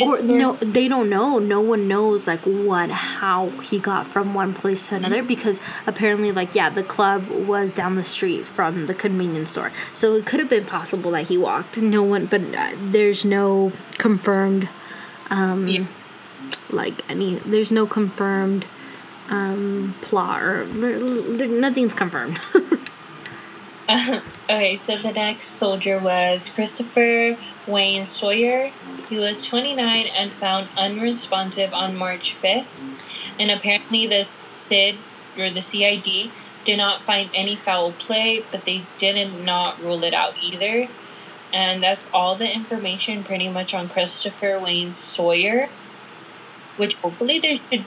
or no they don't know. No one knows like what how he got from one place to another mm-hmm. because apparently like yeah the club was down the street from the convenience store. So it could have been possible that he walked. No one but uh, there's no confirmed um yeah. like any there's no confirmed um, plot or nothing's confirmed. <laughs> okay, so the next soldier was Christopher Wayne Sawyer. He was 29 and found unresponsive on March 5th. And apparently, the CID or the CID did not find any foul play, but they did not rule it out either. And that's all the information pretty much on Christopher Wayne Sawyer, which hopefully there should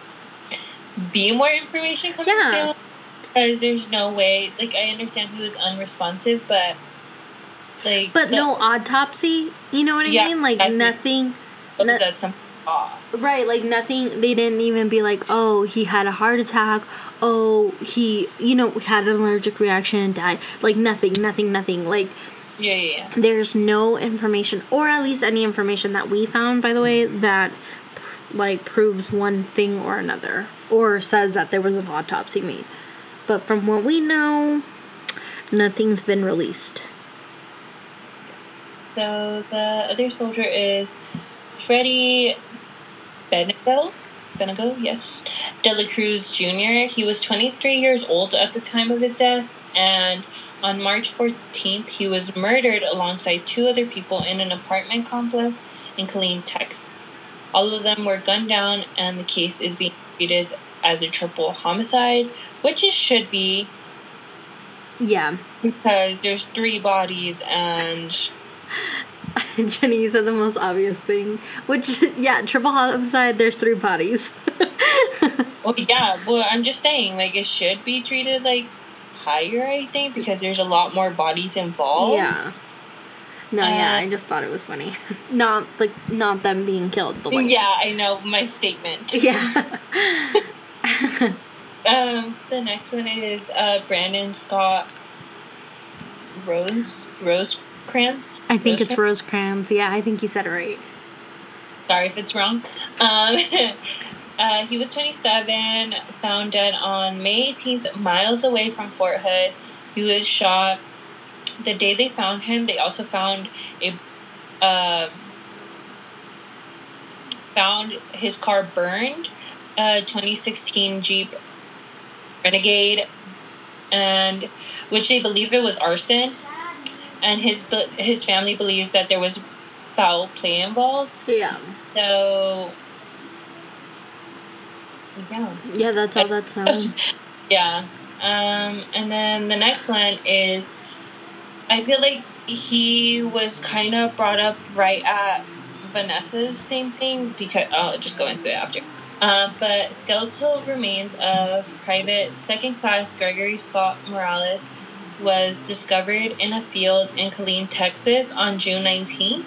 be more information coming yeah. soon because there's no way. Like I understand he was unresponsive, but like but the, no autopsy. You know what I yeah, mean? Like nothing. No, that some off. Right, like nothing. They didn't even be like, oh, he had a heart attack. Oh, he, you know, had an allergic reaction and died. Like nothing, nothing, nothing. Like. Yeah, yeah, yeah. There's no information, or at least any information that we found, by the way, that like proves one thing or another or says that there was an autopsy made. But from what we know, nothing's been released. So the other soldier is Freddie Benego. Benego, yes. De La Cruz Jr. He was 23 years old at the time of his death, and on March 14th, he was murdered alongside two other people in an apartment complex in Killeen, Texas. All of them were gunned down, and the case is being treated as a triple homicide, which it should be. Yeah. Because there's three bodies, and. <laughs> Jenny said the most obvious thing, which, yeah, triple homicide, there's three bodies. <laughs> well, yeah, well, I'm just saying, like, it should be treated like higher, I think, because there's a lot more bodies involved. Yeah. No, yeah, I just thought it was funny. <laughs> not like not them being killed, but like Yeah, I know my statement. <laughs> Yeah. <laughs> um, the next one is uh, Brandon Scott Rose Rosecrans. I think Rosecrans? it's Rosecrans. Yeah, I think you said it right. Sorry if it's wrong. Um, uh, he was 27, found dead on May 18th, miles away from Fort Hood. He was shot the day they found him, they also found a uh, found his car burned, a 2016 Jeep Renegade, and which they believe it was arson. and his his family believes that there was foul play involved. Yeah. So. Yeah. Yeah, that's all that's known. <laughs> yeah. Um, and then the next one is, I feel like he was kind of brought up right at Vanessa's same thing because I'll just go into it after. Uh, but skeletal remains of Private Second Class Gregory Scott Morales was discovered in a field in Killeen, Texas on June 19th,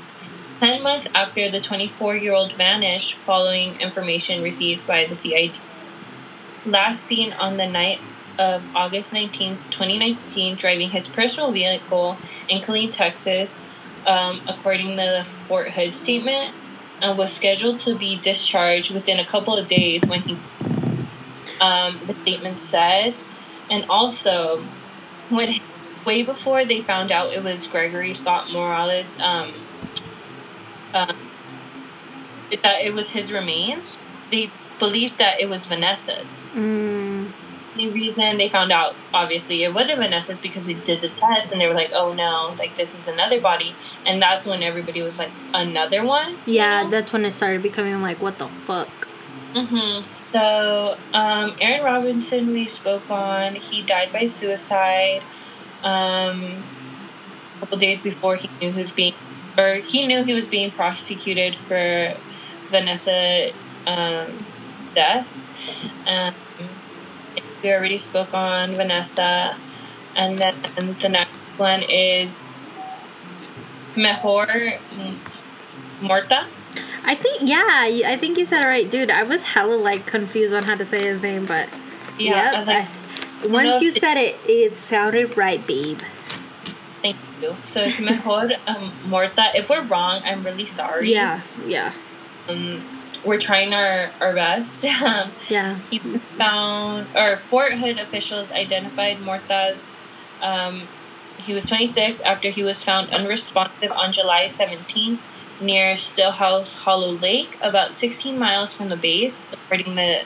10 months after the 24 year old vanished following information received by the CID. Last seen on the night of August 19, 2019, driving his personal vehicle in Killeen, Texas, um, according to the Fort Hood statement, and was scheduled to be discharged within a couple of days when he, um, the statement said. And also, when way before they found out it was Gregory Scott Morales, um, uh, that it was his remains, they believed that it was Vanessa. Mm the reason they found out, obviously, it wasn't Vanessa's because they did the test and they were like, oh no, like this is another body. And that's when everybody was like, another one? Yeah, that's when it started becoming like, what the fuck? Hmm. So, um, Aaron Robinson, we spoke on, he died by suicide um, a couple days before he knew he was being, or he knew he was being prosecuted for Vanessa um, death. Um, we already spoke on Vanessa. And then the next one is Mejhor Morta. I think yeah, I think you said it right, dude. I was hella like confused on how to say his name, but yeah. Yep, like, I, once you said it, it sounded right, babe. Thank you. So it's Mejhor um, Morta. If we're wrong, I'm really sorry. Yeah, yeah. Um, we're trying our, our best. <laughs> Um, yeah. He found, or Fort Hood officials identified Morta's. Um, he was 26 after he was found unresponsive on July 17th near Stillhouse Hollow Lake, about 16 miles from the base, according the,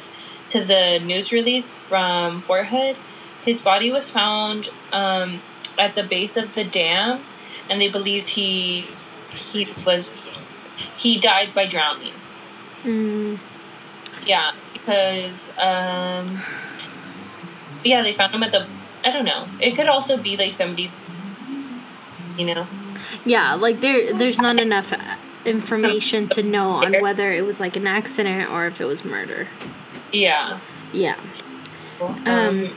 to the news release from Fort Hood. His body was found um, at the base of the dam, and they believed he he was he died by drowning. Mm. Yeah, because um, yeah, they found him at the. I don't know. It could also be like somebody's. You know. Yeah, like there, there's not enough information to know on whether it was like an accident or if it was murder. Yeah. Yeah. Um, um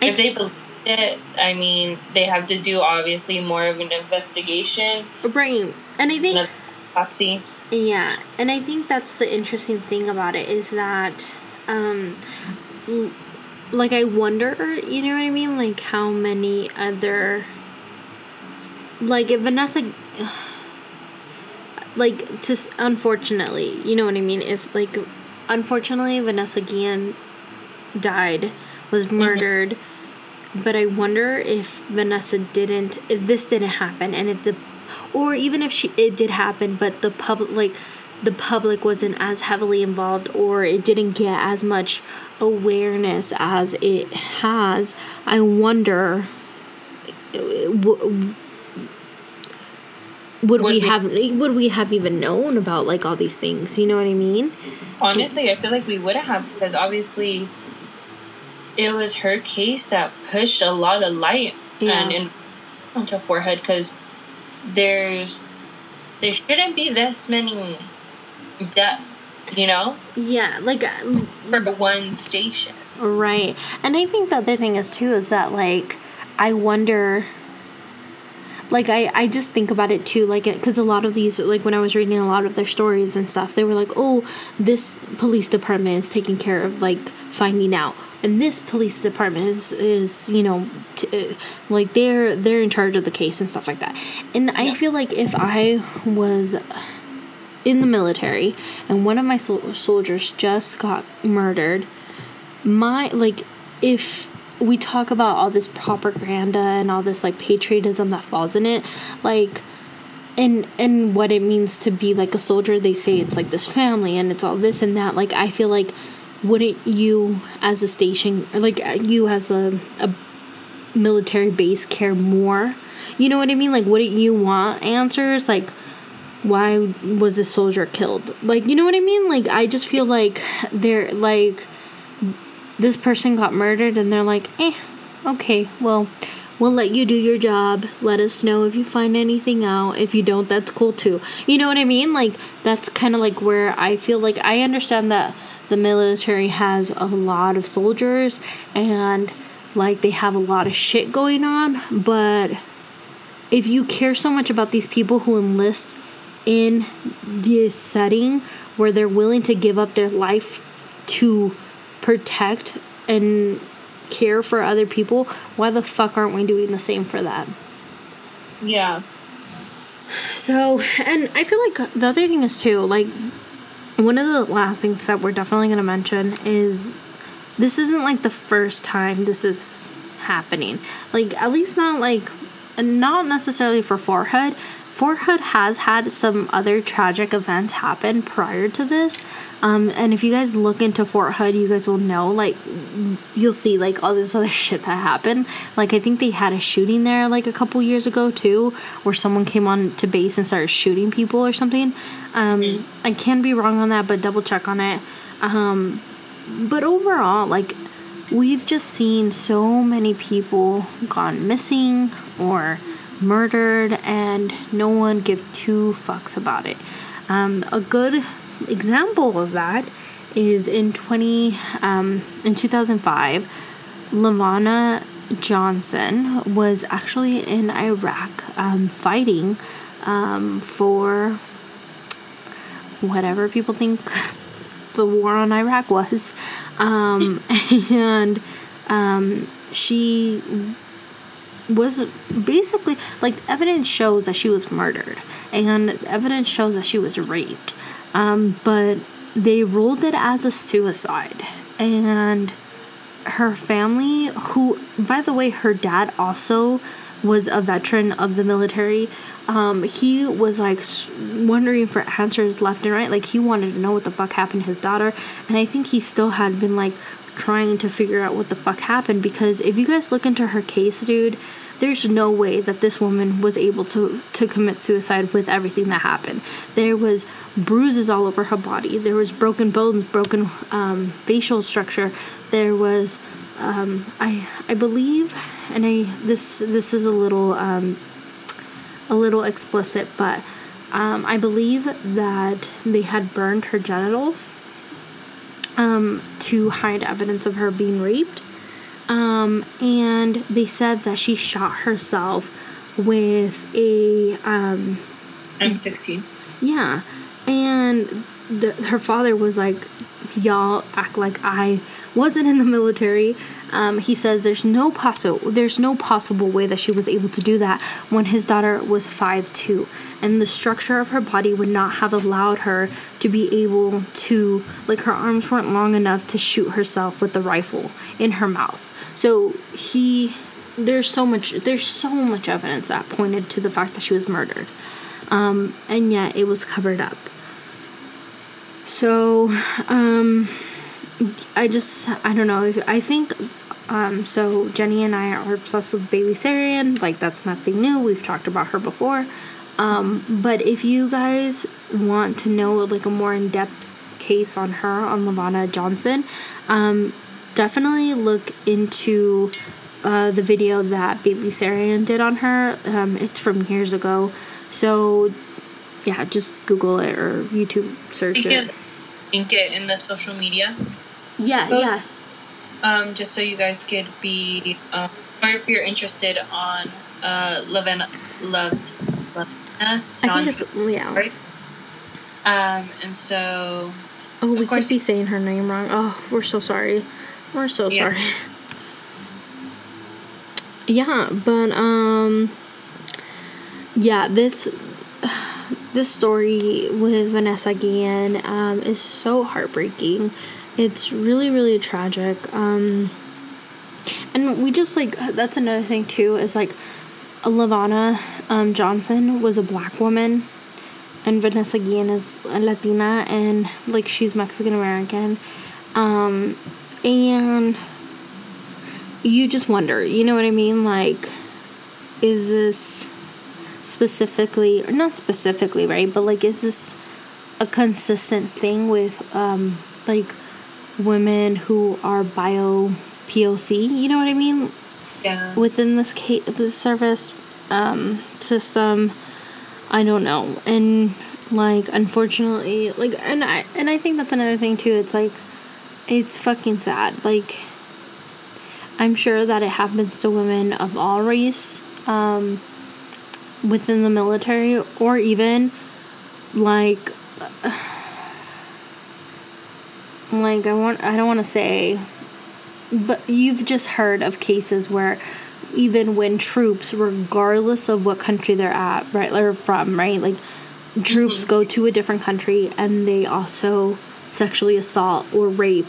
if they believe it, I mean, they have to do obviously more of an investigation. Right, and I think autopsy. Yeah, and I think that's the interesting thing about it is that, um, like, I wonder, you know what I mean? Like, how many other. Like, if Vanessa. <sighs> Like, just unfortunately, you know what I mean? If, like, unfortunately, Vanessa Guillen died, was mm-hmm. murdered. Mm-hmm. But I wonder if Vanessa didn't, if this didn't happen, and if the or even if she it did happen but the public like the public wasn't as heavily involved or it didn't get as much awareness as it has i wonder would, would we have would we have even known about like all these things you know what i mean honestly i feel like we wouldn't have because obviously it was her case that pushed a lot of light yeah. and in onto Fort Hood because there's there shouldn't be this many deaths, you know? Yeah, like for one station. Right. And I think the other thing is too is that like I wonder like I, I just think about it too like because a lot of these like when i was reading a lot of their stories and stuff they were like oh this police department is taking care of like finding out and this police department is, is you know t- uh, like they're they're in charge of the case and stuff like that. And i feel like if i was in the military and one of my sol- soldiers just got murdered my like if we talk about all this propaganda and all this like patriotism that falls in it like and and what it means to be like a soldier they say it's like this family and it's all this and that like i feel like wouldn't you as a station like you as a, a military base care more You know what I mean? Like, wouldn't you want answers? Like, why was this soldier killed? Like, you know what I mean? Like, I just feel like they're like, this person got murdered, and they're like, eh, okay, well, we'll let you do your job. Let us know if you find anything out. If you don't, that's cool too. You know what I mean? Like, that's kind of like where I feel like I understand that the military has a lot of soldiers and like they have a lot of shit going on, but if you care so much about these people who enlist in this setting where they're willing to give up their life to protect and care for other people, why the fuck aren't we doing the same for them? Yeah. So, and I feel like the other thing is too, like, one of the last things that we're definitely going to mention is this isn't like the first time this is happening. Like, at least not like, not necessarily for Fort Hood. Fort Hood has had some other tragic events happen prior to this. Um, and if you guys look into Fort Hood, you guys will know, like, you'll see, like, all this <laughs> other shit that happened. Like, I think they had a shooting there, like, a couple years ago, too, where someone came on to base and started shooting people or something. Um, mm. I can be wrong on that, but double check on it. Um, but overall, like, we've just seen so many people gone missing or murdered, and no one give two fucks about it. Um, a good example of that is in 20 um, in 2005 LaVonna Johnson was actually in Iraq um, fighting um, for whatever people think <laughs> the war on Iraq was. Um, <laughs> and um, she was basically like evidence shows that she was murdered and evidence shows that she was raped. Um, but they ruled it as a suicide and her family who by the way her dad also was a veteran of the military um, he was like wondering for answers left and right like he wanted to know what the fuck happened to his daughter and i think he still had been like trying to figure out what the fuck happened because if you guys look into her case dude there's no way that this woman was able to to commit suicide with everything that happened. There was bruises all over her body. There was broken bones broken um, facial structure. There was um, I I believe and I this this is a little um, a little explicit but um, I believe that they had burned her genitals um, to hide evidence of her being raped um, and they said that she shot herself with a um, M16. Yeah, and the, her father was like, "Y'all act like I wasn't in the military." Um, he says there's no possible there's no possible way that she was able to do that when his daughter was five two, and the structure of her body would not have allowed her to be able to like her arms weren't long enough to shoot herself with the rifle in her mouth. So he there's so much there's so much evidence that pointed to the fact that she was murdered. Um, and yet it was covered up. So um, I just I don't know I think um, so Jenny and I are obsessed with Bailey Sarian. Like that's nothing new. We've talked about her before. Um, but if you guys want to know like a more in-depth case on her on LaVonna Johnson, um, definitely look into uh, the video that Bailey Sarian did on her. Um, it's from years ago. So, yeah, just Google it or YouTube search you it. Link it in the social media. Yeah, Both, yeah. Um, just so you guys could be, um, or if you're interested on uh, Lavena, Love, I think it's yeah. Right. Um, and so. Oh, we could be saying her name wrong. Oh, we're so sorry. We're so yeah. sorry. yeah, but um yeah, this this story with Vanessa Guillen um, is so heartbreaking. It's really, really tragic. Um, and we just like that's another thing too is like LaVonna um, Johnson was a black woman, and Vanessa Guillen is a Latina, and like she's Mexican American. Um, and you just wonder, you know what I mean? Like, is this specifically or not specifically right but like is this a consistent thing with um like women who are bio POC you know what I mean Yeah. within this case this service um system. I don't know. And like unfortunately like and I and I think that's another thing too. It's like it's fucking sad. Like I'm sure that it happens to women of all race um, within the military or even like <sighs> like I want I don't want to say but you've just heard of cases where even when troops regardless of what country they're at right or from right like troops go to a different country and they also sexually assault or rape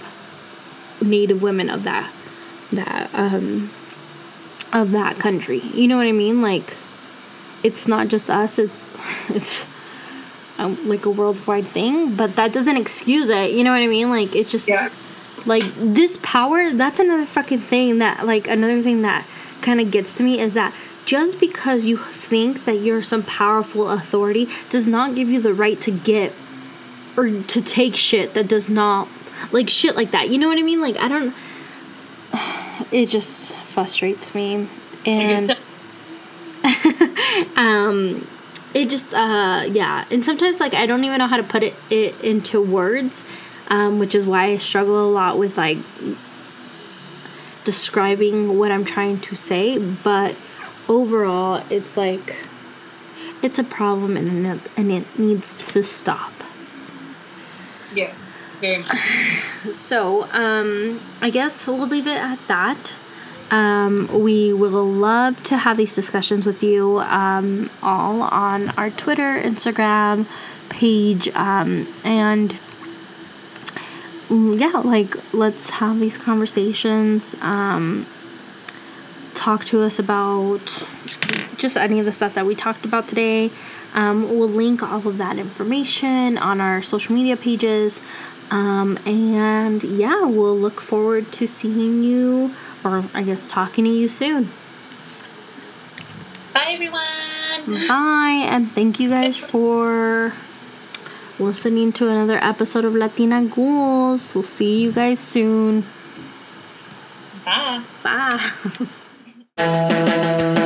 native women of that that um of that country. You know what i mean? Like it's not just us it's <laughs> it's um, like a worldwide thing but that doesn't excuse it. You know what i mean? Like it's just Yeah. Like this power that's another fucking thing that like another thing that kind of gets to me is that just because you think that you're some powerful authority does not give you the right to get or to take shit that does not like shit like that. You know what i mean? Like i don't <sighs> it just frustrates me. And <laughs> um it just uh yeah. And sometimes like i don't even know how to put it, it into words um which is why i struggle a lot with like describing what i'm trying to say but overall it's like it's a problem and it, and it needs to stop yes. Very much. <sighs> so um i guess we'll leave it at that um, we will love to have these discussions with you um, all on our Twitter, Instagram page, um, and yeah, like let's have these conversations. Um, talk to us about just any of the stuff that we talked about today. Um, we'll link all of that information on our social media pages. Um, and yeah, we'll look forward to seeing you, or I guess talking to you soon. Bye, everyone. Bye, and thank you guys <laughs> for listening to another episode of Latina Ghouls. We'll see you guys soon. Bye. Bye. <laughs>